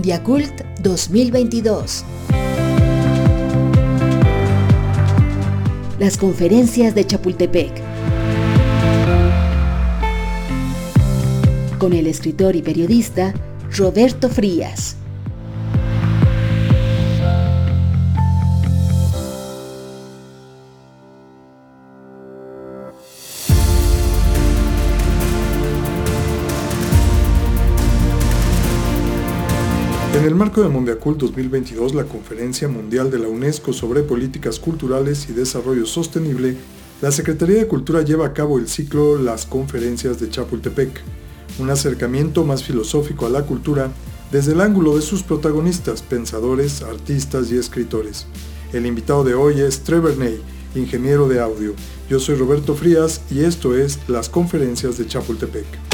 Mundiacult 2022. Las conferencias de Chapultepec. Con el escritor y periodista Roberto Frías. En el marco de Mundiacult 2022, la Conferencia Mundial de la UNESCO sobre Políticas Culturales y Desarrollo Sostenible, la Secretaría de Cultura lleva a cabo el ciclo Las Conferencias de Chapultepec, un acercamiento más filosófico a la cultura desde el ángulo de sus protagonistas, pensadores, artistas y escritores. El invitado de hoy es Trevor Ney, ingeniero de audio. Yo soy Roberto Frías y esto es Las Conferencias de Chapultepec.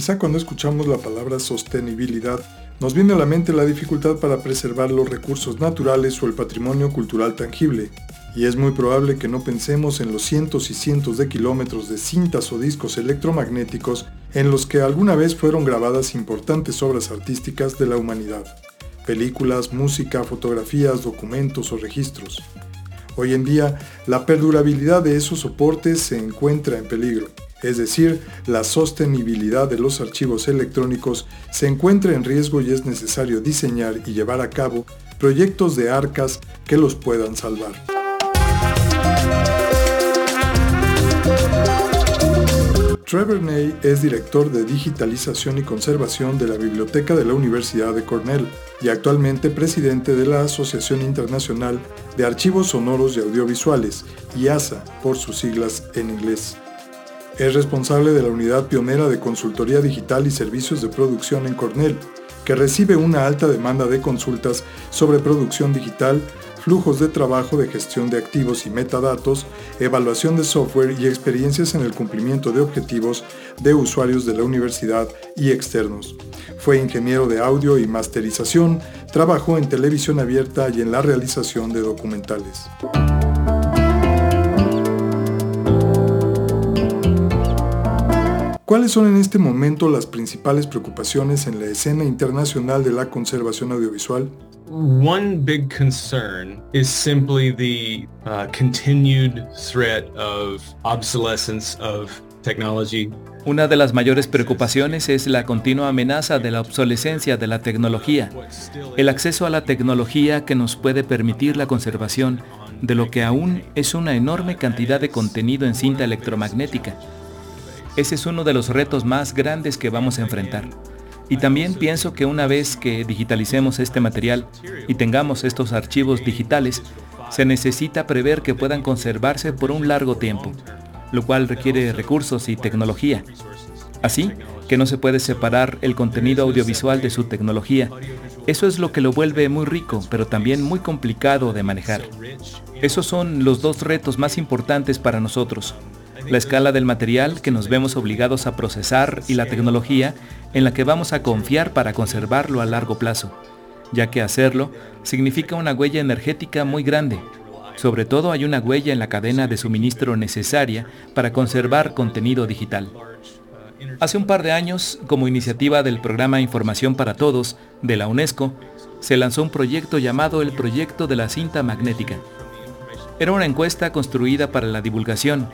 Quizá cuando escuchamos la palabra sostenibilidad, nos viene a la mente la dificultad para preservar los recursos naturales o el patrimonio cultural tangible, y es muy probable que no pensemos en los cientos y cientos de kilómetros de cintas o discos electromagnéticos en los que alguna vez fueron grabadas importantes obras artísticas de la humanidad, películas, música, fotografías, documentos o registros. Hoy en día, la perdurabilidad de esos soportes se encuentra en peligro es decir, la sostenibilidad de los archivos electrónicos, se encuentra en riesgo y es necesario diseñar y llevar a cabo proyectos de arcas que los puedan salvar. Trevor Ney es director de digitalización y conservación de la Biblioteca de la Universidad de Cornell y actualmente presidente de la Asociación Internacional de Archivos Sonoros y Audiovisuales, IASA por sus siglas en inglés. Es responsable de la unidad pionera de consultoría digital y servicios de producción en Cornell, que recibe una alta demanda de consultas sobre producción digital, flujos de trabajo de gestión de activos y metadatos, evaluación de software y experiencias en el cumplimiento de objetivos de usuarios de la universidad y externos. Fue ingeniero de audio y masterización, trabajó en televisión abierta y en la realización de documentales. ¿Cuáles son en este momento las principales preocupaciones en la escena internacional de la conservación audiovisual? One big concern is simply the uh, continued threat of obsolescence of technology. Una de las mayores preocupaciones es la continua amenaza de la obsolescencia de la tecnología, el acceso a la tecnología que nos puede permitir la conservación de lo que aún es una enorme cantidad de contenido en cinta electromagnética ese es uno de los retos más grandes que vamos a enfrentar. Y también pienso que una vez que digitalicemos este material y tengamos estos archivos digitales, se necesita prever que puedan conservarse por un largo tiempo, lo cual requiere recursos y tecnología. Así que no se puede separar el contenido audiovisual de su tecnología. Eso es lo que lo vuelve muy rico, pero también muy complicado de manejar. Esos son los dos retos más importantes para nosotros la escala del material que nos vemos obligados a procesar y la tecnología en la que vamos a confiar para conservarlo a largo plazo, ya que hacerlo significa una huella energética muy grande. Sobre todo hay una huella en la cadena de suministro necesaria para conservar contenido digital. Hace un par de años, como iniciativa del programa Información para Todos de la UNESCO, se lanzó un proyecto llamado el Proyecto de la Cinta Magnética. Era una encuesta construida para la divulgación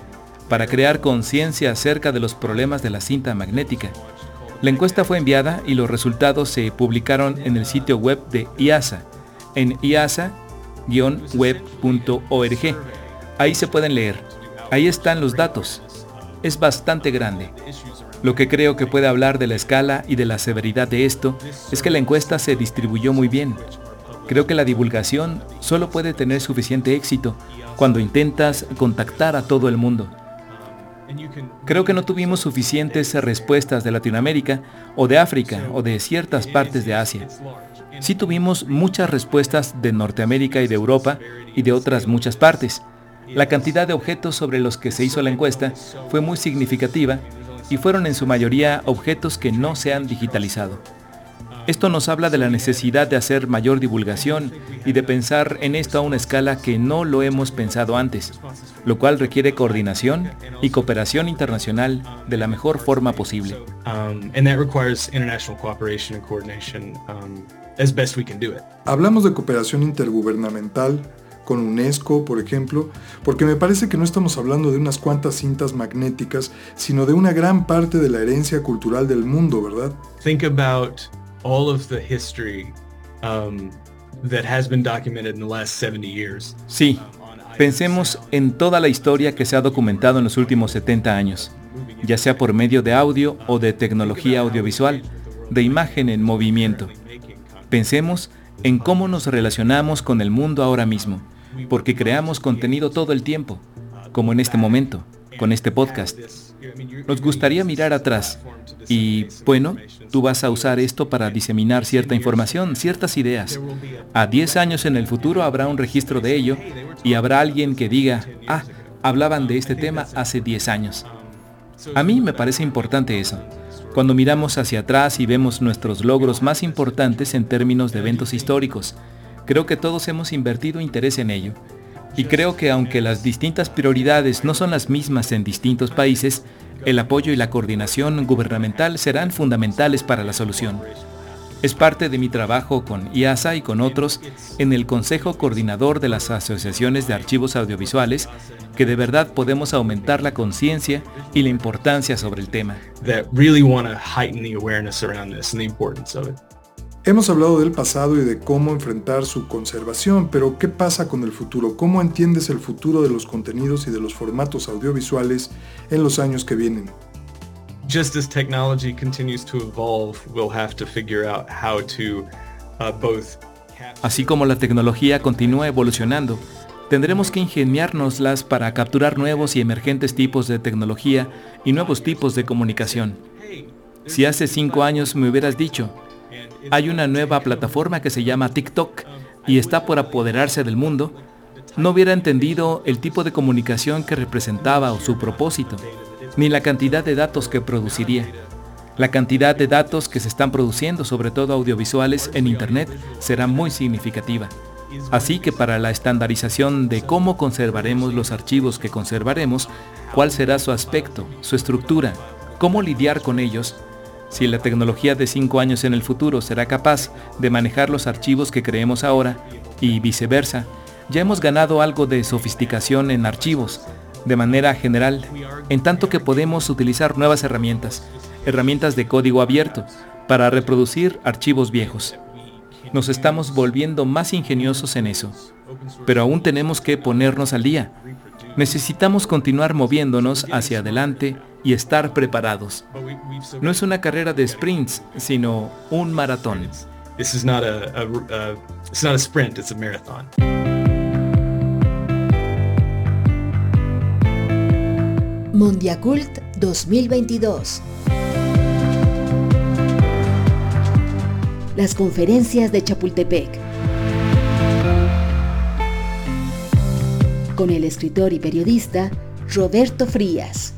para crear conciencia acerca de los problemas de la cinta magnética. La encuesta fue enviada y los resultados se publicaron en el sitio web de IASA, en iasa-web.org. Ahí se pueden leer. Ahí están los datos. Es bastante grande. Lo que creo que puede hablar de la escala y de la severidad de esto es que la encuesta se distribuyó muy bien. Creo que la divulgación solo puede tener suficiente éxito cuando intentas contactar a todo el mundo. Creo que no tuvimos suficientes respuestas de Latinoamérica o de África o de ciertas partes de Asia. Sí tuvimos muchas respuestas de Norteamérica y de Europa y de otras muchas partes. La cantidad de objetos sobre los que se hizo la encuesta fue muy significativa y fueron en su mayoría objetos que no se han digitalizado. Esto nos habla de la necesidad de hacer mayor divulgación y de pensar en esto a una escala que no lo hemos pensado antes, lo cual requiere coordinación y cooperación internacional de la mejor forma posible. Hablamos de cooperación intergubernamental con UNESCO, por ejemplo, porque me parece que no estamos hablando de unas cuantas cintas magnéticas, sino de una gran parte de la herencia cultural del mundo, ¿verdad? Think about all of the history um, that has been documented in the last 70 years. Sí. Pensemos en toda la historia que se ha documentado en los últimos 70 años, ya sea por medio de audio o de tecnología audiovisual, de imagen en movimiento. Pensemos en cómo nos relacionamos con el mundo ahora mismo, porque creamos contenido todo el tiempo, como en este momento, con este podcast. Nos gustaría mirar atrás y, bueno, tú vas a usar esto para diseminar cierta información, ciertas ideas. A 10 años en el futuro habrá un registro de ello y habrá alguien que diga, ah, hablaban de este tema hace 10 años. A mí me parece importante eso. Cuando miramos hacia atrás y vemos nuestros logros más importantes en términos de eventos históricos, creo que todos hemos invertido interés en ello y creo que aunque las distintas prioridades no son las mismas en distintos países, el apoyo y la coordinación gubernamental serán fundamentales para la solución. Es parte de mi trabajo con IASA y con otros en el Consejo Coordinador de las Asociaciones de Archivos Audiovisuales que de verdad podemos aumentar la conciencia y la importancia sobre el tema. Hemos hablado del pasado y de cómo enfrentar su conservación, pero ¿qué pasa con el futuro? ¿Cómo entiendes el futuro de los contenidos y de los formatos audiovisuales en los años que vienen? Just as technology continues to evolve, we'll have to figure out how to uh, both Así como la tecnología continúa evolucionando, tendremos que ingeniárnoslas para capturar nuevos y emergentes tipos de tecnología y nuevos tipos de comunicación. Si hace cinco años me hubieras dicho, hay una nueva plataforma que se llama TikTok y está por apoderarse del mundo, no hubiera entendido el tipo de comunicación que representaba o su propósito, ni la cantidad de datos que produciría. La cantidad de datos que se están produciendo, sobre todo audiovisuales, en Internet será muy significativa. Así que para la estandarización de cómo conservaremos los archivos que conservaremos, cuál será su aspecto, su estructura, cómo lidiar con ellos, si la tecnología de cinco años en el futuro será capaz de manejar los archivos que creemos ahora y viceversa, ya hemos ganado algo de sofisticación en archivos, de manera general, en tanto que podemos utilizar nuevas herramientas, herramientas de código abierto, para reproducir archivos viejos. Nos estamos volviendo más ingeniosos en eso, pero aún tenemos que ponernos al día. Necesitamos continuar moviéndonos hacia adelante y estar preparados. No es una carrera de sprints, sino un maratón. Mondiacult 2022. Las conferencias de Chapultepec. Con el escritor y periodista Roberto Frías.